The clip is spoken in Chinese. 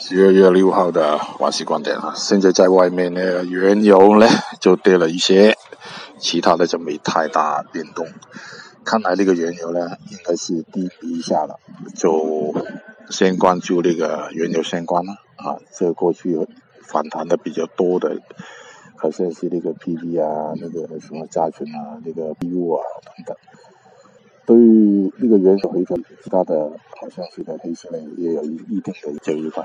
十二月六号的华西观点啊，现在在外面呢，原油呢 就跌了一些，其他的就没太大变动。看来这个原油呢，应该是低一下了，就先关注那个原油相关了啊。这过去反弹的比较多的，好像是那个 PV 啊，那个什么加权啊，那个 BU 啊等等。对于于那个原油回调，其他的好像是在黑色类也有一一定的交易吧。